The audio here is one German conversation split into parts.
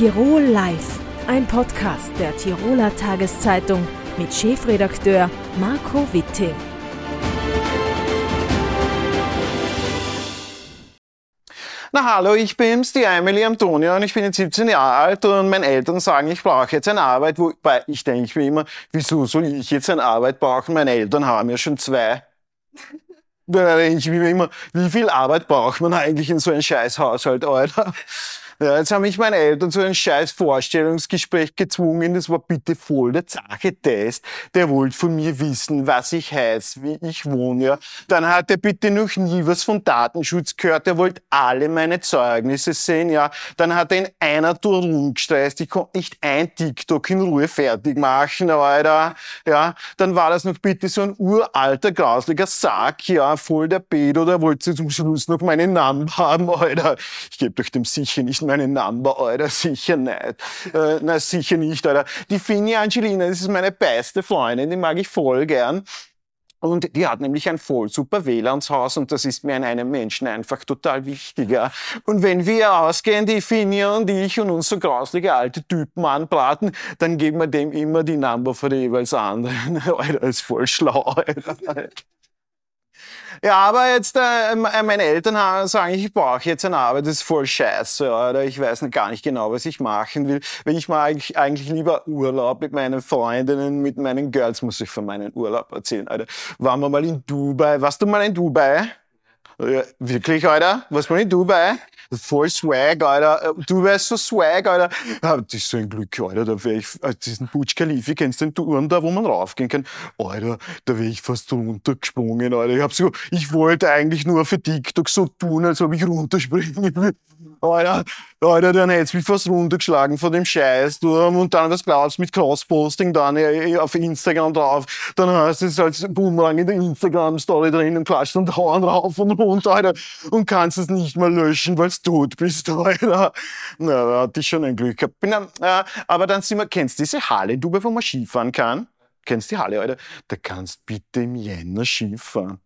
Tirol Live, ein Podcast der Tiroler Tageszeitung mit Chefredakteur Marco Witting. Na hallo, ich bin's, die Emily Antonia und ich bin jetzt 17 Jahre alt und meine Eltern sagen, ich brauche jetzt eine Arbeit, wobei ich denke mir immer, wieso soll ich jetzt eine Arbeit brauchen? Meine Eltern haben ja schon zwei. Da denke ich mir immer, wie viel Arbeit braucht man eigentlich in so einem Scheißhaushalt, Alter? Ja, jetzt haben mich meine Eltern zu einem scheiß Vorstellungsgespräch gezwungen. Das war bitte voll der Sache-Test. Der wollte von mir wissen, was ich heiße, wie ich wohne. Ja. Dann hat er bitte noch nie was von Datenschutz gehört. Er wollte alle meine Zeugnisse sehen. Ja. Dann hat er in einer Tour rumgestreist. Ich konnte nicht ein TikTok in Ruhe fertig machen, Alter. Ja. Dann war das noch bitte so ein uralter, grauslicher Sack, ja, voll der Pedo. Der wollte zum Schluss noch meinen Namen haben, Alter. Ich gebe doch dem sicher nicht meine Number, Alter, sicher nicht. Äh, na, sicher nicht, Alter. Die Fini Angelina, das ist meine beste Freundin, die mag ich voll gern. Und die hat nämlich ein voll super WLANshaus und das ist mir an einem Menschen einfach total wichtiger. Und wenn wir ausgehen, die Fini und ich und uns so grauslige alte Typen anbraten, dann geben wir dem immer die Number für die jeweils anderen. Alter, ist voll schlau, Alter. Ja, aber jetzt, äh, meine Eltern sagen, ich brauche jetzt eine Arbeit, das ist voll scheiße, oder ich weiß gar nicht genau, was ich machen will. Wenn ich mal eigentlich, eigentlich lieber Urlaub mit meinen Freundinnen, mit meinen Girls, muss ich von meinem Urlaub erzählen, Alter. Waren wir mal in Dubai? Warst du mal in Dubai? Ja, wirklich, Alter? Was mal in Dubai? Voll Swag, Alter. Du wärst so Swag, Alter. Ah, das ist so ein Glück, Alter. Da wäre ich, äh, diesen Butch Khalifi, kennst du den Turm da, wo man raufgehen kann? Alter, da wäre ich fast runtergesprungen, Alter. Ich hab so, ich wollte eigentlich nur für TikTok so tun, als ob ich runterspringen will. Alter, Alter, dann hätt's mich fast runtergeschlagen von dem Scheißturm und dann was glaubst mit Crossposting dann äh, auf Instagram drauf. Dann hast du es als Boomerang in der Instagram-Story drin und klatscht und hauen rauf und runter, Alter, und kannst es nicht mal löschen, weil du tot bist, Alter. Na, da hatte ich schon ein Glück gehabt. Bin, äh, aber dann sind wir, kennst du diese Halle, du, wo man Skifahren kann? Kennst die Halle, Alter? Da kannst bitte im Jänner Skifahren.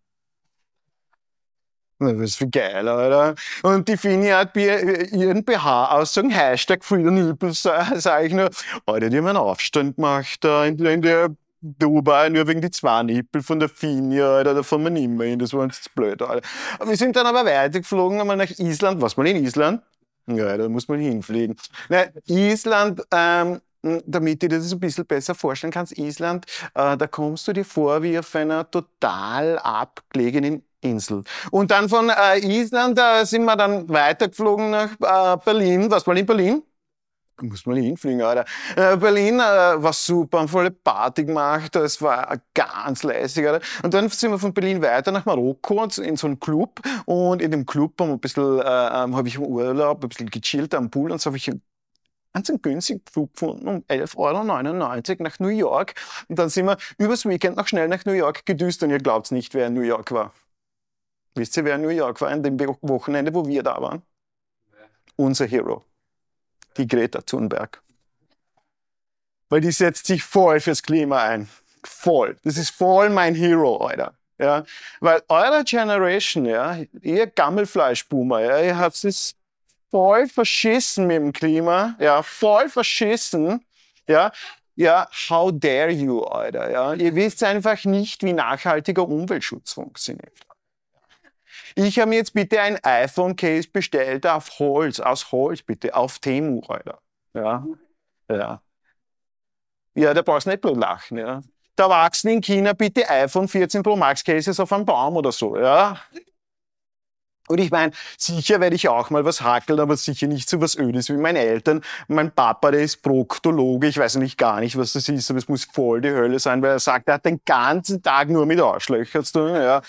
Das ist wie geil, Alter. Und die Fini hat ihren BH aussagen, Hashtag Free the Nipples, sag ich nur. Alter, die haben einen Aufstand gemacht da in, in der Dubai, nur wegen die zwei Nippel von der Fini, Alter, da fahren wir nicht mehr hin, das war uns zu blöd, Alter. Wir sind dann aber weitergeflogen, einmal nach Island. Was mal in Island? Ja, da muss man hinfliegen. Nein, Island, ähm, damit du dir das ein bisschen besser vorstellen kannst, Island, äh, da kommst du dir vor wie auf einer total abgelegenen Insel. Und dann von äh, Island äh, sind wir dann weitergeflogen nach äh, Berlin. Was mal in Berlin? Muss man hinfliegen, Alter. Äh, Berlin äh, war super, haben volle Party gemacht, es war ganz lässig, Alter. Und dann sind wir von Berlin weiter nach Marokko in so einen Club und in dem Club haben wir ein bisschen, äh, ähm, habe ich im Urlaub ein bisschen gechillt am Pool und so habe ich ganz einen günstigen Flug gefunden um 11,99 Euro nach New York. Und dann sind wir übers Weekend noch schnell nach New York gedüst und ihr glaubt nicht, wer in New York war. Wisst ihr, wer in New York war an dem Wochenende, wo wir da waren? Unser Hero. Die Greta Thunberg. Weil die setzt sich voll fürs Klima ein. Voll. Das ist voll mein Hero, Alter. Ja, weil eure Generation, ja, ihr Gammelfleischboomer, ja, ihr habt es voll verschissen mit dem Klima, ja, voll verschissen, ja, ja, how dare you, Alter, ja. Ihr wisst einfach nicht, wie nachhaltiger Umweltschutz funktioniert. Ich habe mir jetzt bitte ein iPhone-Case bestellt auf Holz, aus Holz bitte, auf Temu, Alter. Ja, ja. Ja, da brauchst du nicht bloß lachen, ja. Da wachsen in China bitte iPhone 14 Pro Max Cases auf einem Baum oder so, ja. Und ich meine, sicher werde ich auch mal was hackeln, aber sicher nicht so was Ödes wie meine Eltern. Mein Papa, der ist Proktologe, ich weiß nicht gar nicht, was das ist, aber es muss voll die Hölle sein, weil er sagt, er hat den ganzen Tag nur mit Arschlöchern zu tun. Ja.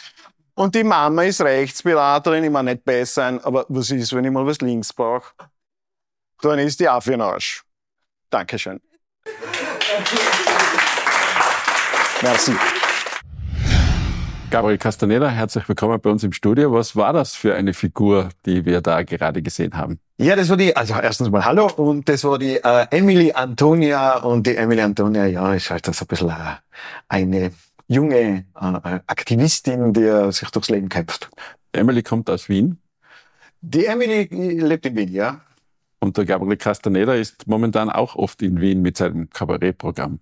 Und die Mama ist Rechtsberaterin, ich meine nicht besser sein, aber was ist, wenn ich mal was links brauche? Dann ist die auch für den Arsch. Dankeschön. Merci. Gabriel Castaneda, herzlich willkommen bei uns im Studio. Was war das für eine Figur, die wir da gerade gesehen haben? Ja, das war die, also erstens mal Hallo und das war die äh, Emily Antonia und die Emily Antonia, ja, ist halt das ein bisschen äh, eine junge äh, Aktivistin, die sich durchs Leben kämpft. Emily kommt aus Wien. Die Emily lebt in Wien, ja. Und der Gabriel Castaneda ist momentan auch oft in Wien mit seinem Kabarettprogramm.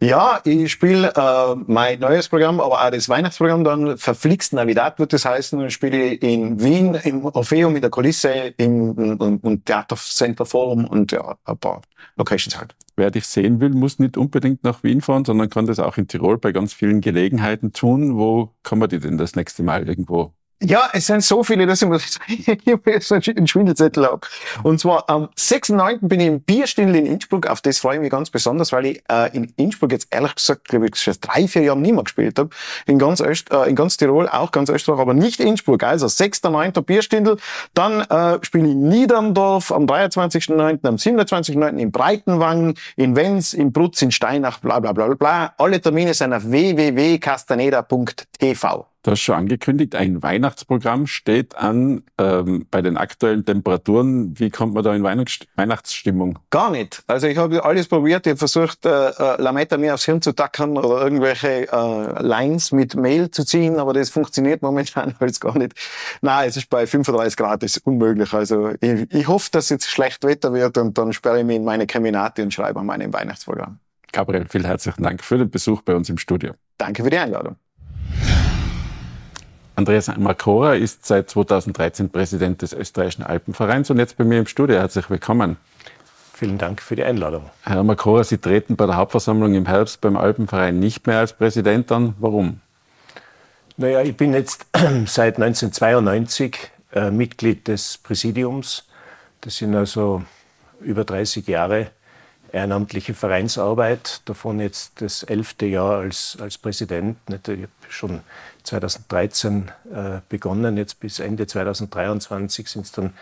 Ja, ich spiele äh, mein neues Programm, aber auch das Weihnachtsprogramm dann verflixt Navidad wird das heißen. Und spiele in Wien im Orpheum in der Kulisse im, im, im Theatercenter Forum und ja, ein paar Locations halt. Wer dich sehen will, muss nicht unbedingt nach Wien fahren, sondern kann das auch in Tirol bei ganz vielen Gelegenheiten tun. Wo kann man die denn das nächste Mal irgendwo ja, es sind so viele, dass ich muss jetzt einen Schwindelzettel habe. Und zwar am 6.9. bin ich im Bierstindl in Innsbruck. Auf das freue ich mich ganz besonders, weil ich äh, in Innsbruck jetzt ehrlich gesagt, glaube ich, schon drei, vier Jahre nicht mehr gespielt habe. In ganz, Öst, äh, in ganz Tirol, auch ganz Österreich, aber nicht Innsbruck. Also 6.9. Bierstindl. Dann äh, spiele ich in Niederndorf am 23.9., am 27.9. in Breitenwang, in Wenz, in Brutz, in Steinach, bla bla bla bla. Alle Termine sind auf www.castaneda.tv. Du hast schon angekündigt, ein Weihnachtsprogramm steht an ähm, bei den aktuellen Temperaturen. Wie kommt man da in Weihnachtsstimmung? Gar nicht. Also ich habe alles probiert. Ich habe versucht, äh, äh, Lametta mir aufs Hirn zu tackern oder irgendwelche äh, Lines mit Mehl zu ziehen, aber das funktioniert momentan alles gar nicht. Nein, es ist bei 35 Grad das ist unmöglich. Also ich, ich hoffe, dass jetzt schlecht Wetter wird und dann sperre ich mich in meine Keminate und schreibe an meinem Weihnachtsprogramm. Gabriel, vielen herzlichen Dank für den Besuch bei uns im Studio. Danke für die Einladung. Andreas Makora ist seit 2013 Präsident des österreichischen Alpenvereins und jetzt bei mir im Studio. Herzlich willkommen. Vielen Dank für die Einladung. Herr Makora, Sie treten bei der Hauptversammlung im Herbst beim Alpenverein nicht mehr als Präsident an. Warum? Naja, ich bin jetzt seit 1992 äh, Mitglied des Präsidiums. Das sind also über 30 Jahre ehrenamtliche Vereinsarbeit, davon jetzt das elfte Jahr als, als Präsident. Ich habe schon 2013 äh, begonnen, jetzt bis Ende 2023 sind es dann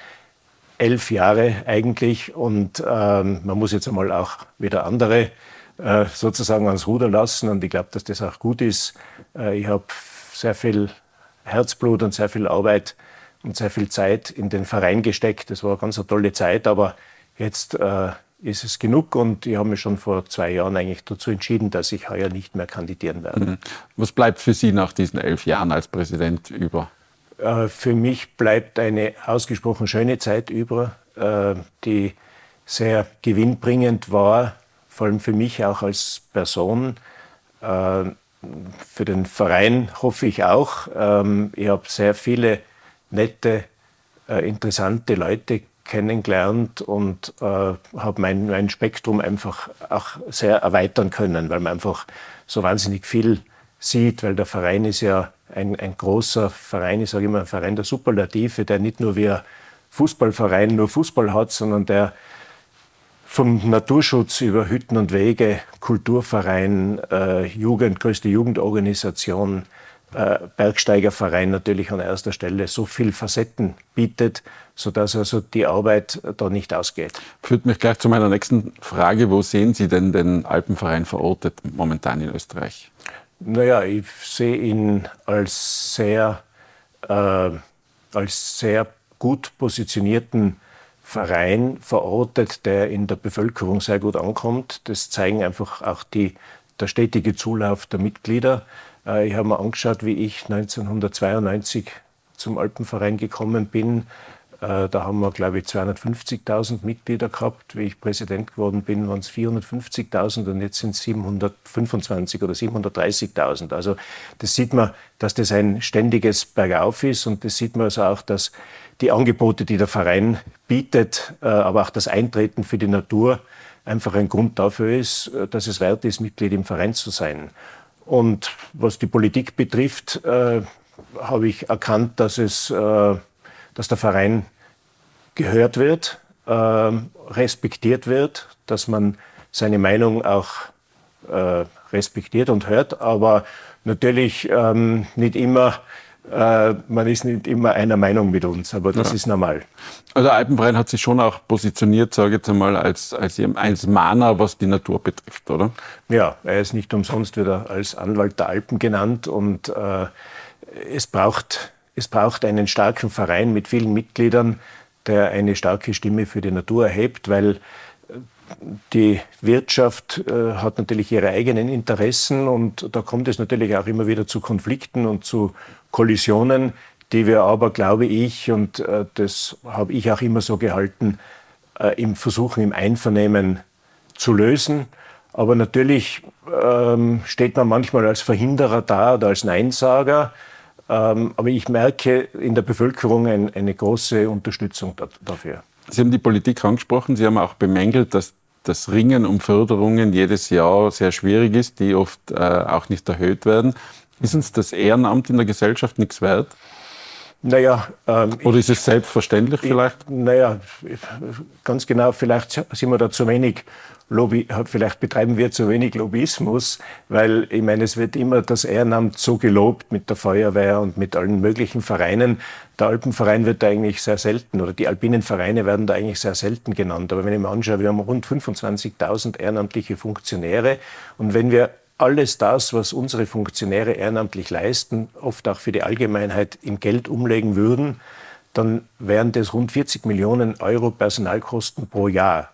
elf Jahre eigentlich und ähm, man muss jetzt einmal auch wieder andere äh, sozusagen ans Ruder lassen und ich glaube, dass das auch gut ist. Äh, ich habe sehr viel Herzblut und sehr viel Arbeit und sehr viel Zeit in den Verein gesteckt. Das war eine ganz eine tolle Zeit, aber jetzt äh, ist es genug und ich habe mich schon vor zwei Jahren eigentlich dazu entschieden, dass ich heuer nicht mehr kandidieren werde. Mhm. Was bleibt für Sie nach diesen elf Jahren als Präsident über? Äh, für mich bleibt eine ausgesprochen schöne Zeit über, äh, die sehr gewinnbringend war, vor allem für mich auch als Person. Äh, für den Verein hoffe ich auch. Ähm, ich habe sehr viele nette, interessante Leute kennengelernt und äh, habe mein, mein Spektrum einfach auch sehr erweitern können, weil man einfach so wahnsinnig viel sieht, weil der Verein ist ja ein, ein großer Verein, ich sage immer ein Verein der Superlative, der nicht nur wie ein Fußballverein nur Fußball hat, sondern der vom Naturschutz über Hütten und Wege, Kulturverein, äh, Jugend, größte Jugendorganisation, äh, Bergsteigerverein natürlich an erster Stelle so viel Facetten bietet, sodass also die Arbeit da nicht ausgeht. Führt mich gleich zu meiner nächsten Frage. Wo sehen Sie denn den Alpenverein verortet momentan in Österreich? Naja, ich sehe ihn als sehr, äh, als sehr gut positionierten Verein verortet, der in der Bevölkerung sehr gut ankommt. Das zeigen einfach auch die, der stetige Zulauf der Mitglieder. Äh, ich habe mir angeschaut, wie ich 1992 zum Alpenverein gekommen bin. Äh, da haben wir, glaube ich, 250.000 Mitglieder gehabt. Wie ich Präsident geworden bin, waren es 450.000 und jetzt sind es 725 oder 730.000. Also das sieht man, dass das ein ständiges Bergauf ist und das sieht man also auch, dass die Angebote, die der Verein bietet, äh, aber auch das Eintreten für die Natur einfach ein Grund dafür ist, dass es wert ist, Mitglied im Verein zu sein. Und was die Politik betrifft, äh, habe ich erkannt, dass, es, äh, dass der Verein gehört wird, äh, respektiert wird, dass man seine Meinung auch äh, respektiert und hört, aber natürlich ähm, nicht immer äh, man ist nicht immer einer Meinung mit uns, aber das ja. ist normal. Also Alpenverein hat sich schon auch positioniert, sage ich jetzt einmal, als, als, als Mahner, was die Natur betrifft, oder? Ja, er ist nicht umsonst wieder als Anwalt der Alpen genannt und äh, es, braucht, es braucht einen starken Verein mit vielen Mitgliedern, der eine starke Stimme für die Natur erhebt, weil die Wirtschaft äh, hat natürlich ihre eigenen Interessen und da kommt es natürlich auch immer wieder zu Konflikten und zu Kollisionen, die wir aber, glaube ich, und äh, das habe ich auch immer so gehalten, äh, im Versuchen im Einvernehmen zu lösen. Aber natürlich ähm, steht man manchmal als Verhinderer da oder als Neinsager. Ähm, aber ich merke in der Bevölkerung ein, eine große Unterstützung da, dafür. Sie haben die Politik angesprochen. Sie haben auch bemängelt, dass das Ringen um Förderungen jedes Jahr sehr schwierig ist, die oft äh, auch nicht erhöht werden. Ist uns das Ehrenamt in der Gesellschaft nichts wert? Naja, ähm, Oder ist es selbstverständlich vielleicht? Ich, naja, ganz genau, vielleicht sind wir da zu wenig Lobby, vielleicht betreiben wir zu wenig Lobbyismus, weil ich meine, es wird immer das Ehrenamt so gelobt mit der Feuerwehr und mit allen möglichen Vereinen. Der Alpenverein wird da eigentlich sehr selten oder die alpinen Vereine werden da eigentlich sehr selten genannt. Aber wenn ich mir anschaue, wir haben rund 25.000 ehrenamtliche Funktionäre und wenn wir alles das, was unsere Funktionäre ehrenamtlich leisten, oft auch für die Allgemeinheit in Geld umlegen würden, dann wären das rund 40 Millionen Euro Personalkosten pro Jahr.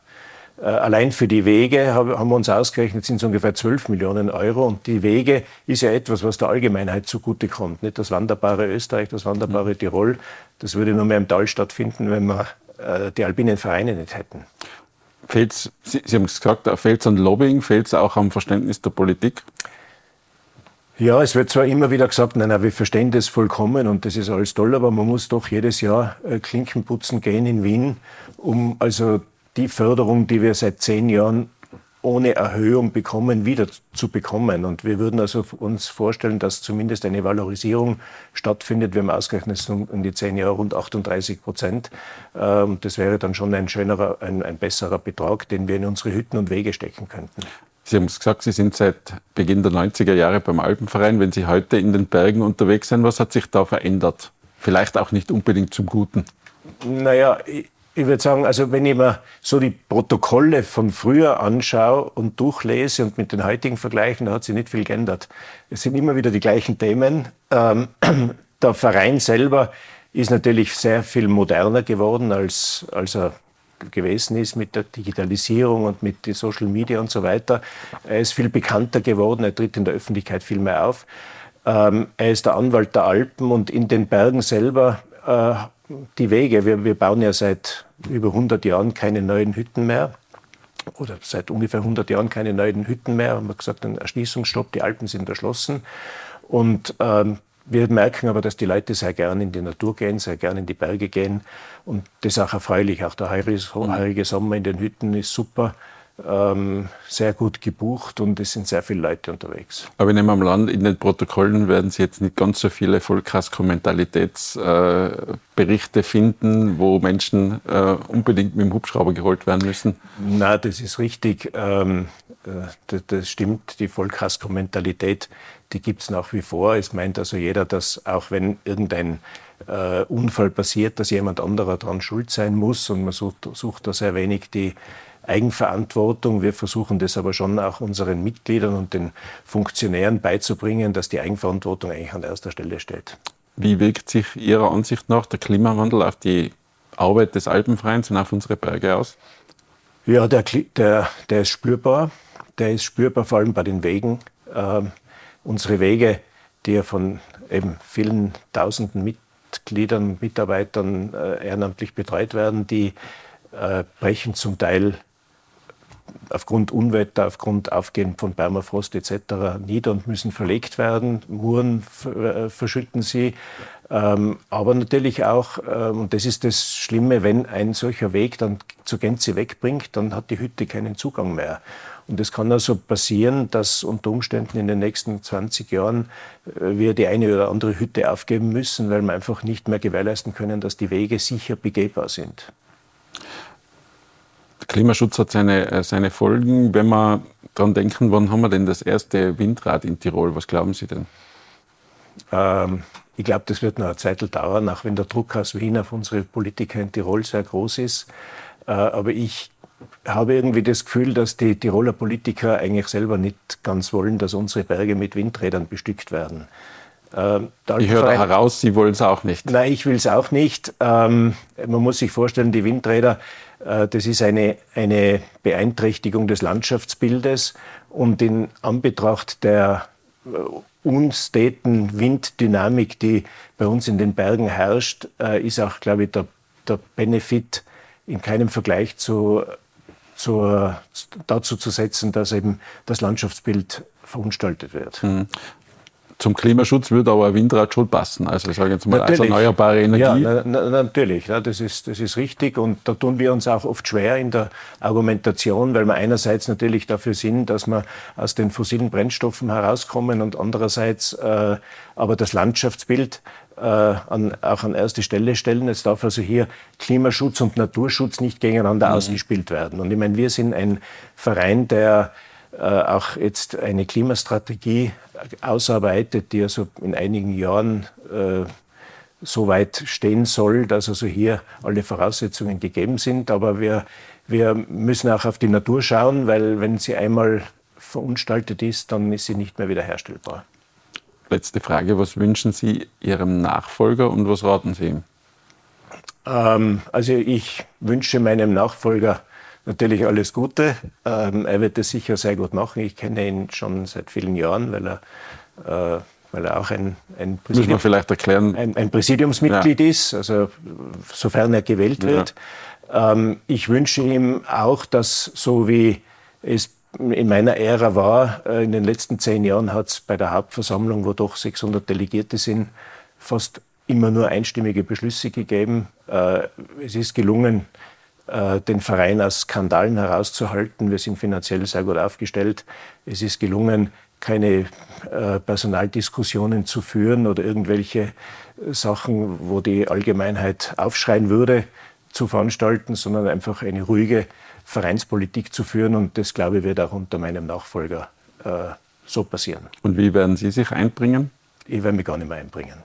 Äh, allein für die Wege haben wir uns ausgerechnet, sind es ungefähr 12 Millionen Euro. Und die Wege ist ja etwas, was der Allgemeinheit zugutekommt. Nicht das wanderbare Österreich, das wanderbare mhm. Tirol. Das würde nur mehr im Tal stattfinden, wenn wir äh, die alpinen Vereine nicht hätten. Fehlt's, Sie, Sie haben es gesagt, fehlt es an Lobbying, fehlt es auch am Verständnis der Politik? Ja, es wird zwar immer wieder gesagt, nein, nein, wir verstehen das vollkommen und das ist alles toll, aber man muss doch jedes Jahr äh, Klinken putzen gehen in Wien, um also die Förderung, die wir seit zehn Jahren ohne Erhöhung bekommen, wieder zu bekommen. Und wir würden also uns vorstellen, dass zumindest eine Valorisierung stattfindet. Wir haben ausgerechnet um die zehn Jahre rund 38 Prozent. Ähm, das wäre dann schon ein schönerer, ein, ein besserer Betrag, den wir in unsere Hütten und Wege stecken könnten. Sie haben es gesagt, Sie sind seit Beginn der 90er Jahre beim Alpenverein. Wenn Sie heute in den Bergen unterwegs sind, was hat sich da verändert? Vielleicht auch nicht unbedingt zum Guten. Naja, ich würde sagen, also wenn ich mir so die Protokolle von früher anschaue und durchlese und mit den heutigen vergleichen, da hat sich nicht viel geändert. Es sind immer wieder die gleichen Themen. Ähm, der Verein selber ist natürlich sehr viel moderner geworden, als, als er gewesen ist mit der Digitalisierung und mit den Social Media und so weiter. Er ist viel bekannter geworden, er tritt in der Öffentlichkeit viel mehr auf. Ähm, er ist der Anwalt der Alpen und in den Bergen selber äh, die Wege. Wir, wir bauen ja seit über 100 Jahren keine neuen Hütten mehr oder seit ungefähr 100 Jahren keine neuen Hütten mehr. Haben wir gesagt, ein Erschließungsstopp, die Alpen sind erschlossen. Und ähm, wir merken aber, dass die Leute sehr gern in die Natur gehen, sehr gern in die Berge gehen. Und das ist auch erfreulich. Auch der heurige Sommer in den Hütten ist super ähm, sehr gut gebucht und es sind sehr viele Leute unterwegs. Aber in einem Land, in den Protokollen werden Sie jetzt nicht ganz so viele Vollkasko-Mentalitätsberichte äh, finden, wo Menschen äh, unbedingt mit dem Hubschrauber geholt werden müssen. Na, das ist richtig. Ähm, äh, das, stimmt. Die Vollkasko-Mentalität, die gibt es nach wie vor. Es meint also jeder, dass auch wenn irgendein äh, Unfall passiert, dass jemand anderer daran schuld sein muss und man sucht, sucht da sehr wenig die Eigenverantwortung. Wir versuchen das aber schon auch unseren Mitgliedern und den Funktionären beizubringen, dass die Eigenverantwortung eigentlich an erster Stelle steht. Wie wirkt sich Ihrer Ansicht nach der Klimawandel auf die Arbeit des Alpenvereins und auf unsere Berge aus? Ja, der, der, der ist spürbar. Der ist spürbar vor allem bei den Wegen. Äh, unsere Wege, die ja von eben vielen tausenden Mitgliedern, Mitarbeitern äh, ehrenamtlich betreut werden, die äh, brechen zum Teil aufgrund Unwetter, aufgrund Aufgehen von Permafrost etc. nieder und müssen verlegt werden. Muren äh, verschütten sie. Ähm, aber natürlich auch, ähm, und das ist das Schlimme, wenn ein solcher Weg dann zur Gänze wegbringt, dann hat die Hütte keinen Zugang mehr. Und es kann also passieren, dass unter Umständen in den nächsten 20 Jahren äh, wir die eine oder andere Hütte aufgeben müssen, weil wir einfach nicht mehr gewährleisten können, dass die Wege sicher begehbar sind. Klimaschutz hat seine, äh, seine Folgen. Wenn wir daran denken, wann haben wir denn das erste Windrad in Tirol? Was glauben Sie denn? Ähm, ich glaube, das wird noch eine Zeit dauern, auch wenn der Druck aus Wien auf unsere Politiker in Tirol sehr groß ist. Äh, aber ich habe irgendwie das Gefühl, dass die Tiroler Politiker eigentlich selber nicht ganz wollen, dass unsere Berge mit Windrädern bestückt werden. Ähm, ich höre heraus, Sie wollen es auch nicht. Nein, ich will es auch nicht. Ähm, man muss sich vorstellen, die Windräder äh, das ist eine, eine Beeinträchtigung des Landschaftsbildes und in Anbetracht der äh, unsteten Winddynamik, die bei uns in den Bergen herrscht, äh, ist auch, glaube ich, der, der Benefit in keinem Vergleich zu, zur, dazu zu setzen, dass eben das Landschaftsbild verunstaltet wird. Mhm. Zum Klimaschutz würde aber Windrad schon passen. Also ich sage jetzt mal als erneuerbare Energie. Ja, na, na, natürlich, ja, das, ist, das ist richtig. Und da tun wir uns auch oft schwer in der Argumentation, weil wir einerseits natürlich dafür sind, dass wir aus den fossilen Brennstoffen herauskommen und andererseits äh, aber das Landschaftsbild äh, an, auch an erste Stelle stellen. Es darf also hier Klimaschutz und Naturschutz nicht gegeneinander mhm. ausgespielt werden. Und ich meine, wir sind ein Verein, der auch jetzt eine Klimastrategie ausarbeitet, die also in einigen Jahren äh, so weit stehen soll, dass also hier alle Voraussetzungen gegeben sind. Aber wir, wir müssen auch auf die Natur schauen, weil wenn sie einmal verunstaltet ist, dann ist sie nicht mehr wiederherstellbar. Letzte Frage, was wünschen Sie Ihrem Nachfolger und was raten Sie ihm? Ähm, also ich wünsche meinem Nachfolger natürlich alles Gute. Ähm, er wird es sicher sehr gut machen. Ich kenne ihn schon seit vielen Jahren, weil er, äh, weil er auch ein, ein, Präsidium, ein, ein Präsidiumsmitglied ja. ist, also sofern er gewählt wird. Ja. Ähm, ich wünsche ihm auch, dass so wie es in meiner Ära war, äh, in den letzten zehn Jahren hat es bei der Hauptversammlung, wo doch 600 Delegierte sind, fast immer nur einstimmige Beschlüsse gegeben. Äh, es ist gelungen, den Verein aus Skandalen herauszuhalten. Wir sind finanziell sehr gut aufgestellt. Es ist gelungen, keine äh, Personaldiskussionen zu führen oder irgendwelche Sachen, wo die Allgemeinheit aufschreien würde, zu veranstalten, sondern einfach eine ruhige Vereinspolitik zu führen. Und das, glaube ich, wird auch unter meinem Nachfolger äh, so passieren. Und wie werden Sie sich einbringen? Ich werde mich gar nicht mehr einbringen.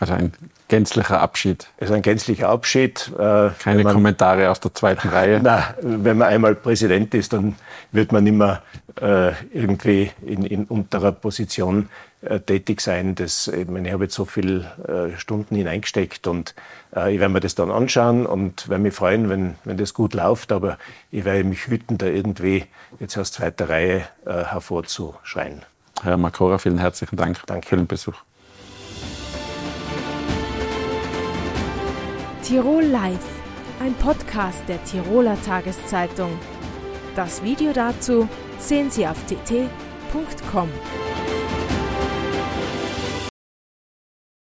Also ein gänzlicher Abschied. Es ist ein gänzlicher Abschied. Äh, Keine man, Kommentare aus der zweiten Reihe. Nein, wenn man einmal Präsident ist, dann wird man immer äh, irgendwie in, in unterer Position äh, tätig sein. Das, ich, meine, ich habe jetzt so viele äh, Stunden hineingesteckt und äh, ich werde mir das dann anschauen und werde mich freuen, wenn, wenn das gut läuft. Aber ich werde mich hüten, da irgendwie jetzt aus zweiter Reihe äh, hervorzuschreien. Herr Makora, vielen herzlichen Dank Danke. für den Besuch. Tirol Live, ein Podcast der Tiroler Tageszeitung. Das Video dazu sehen Sie auf tt.com.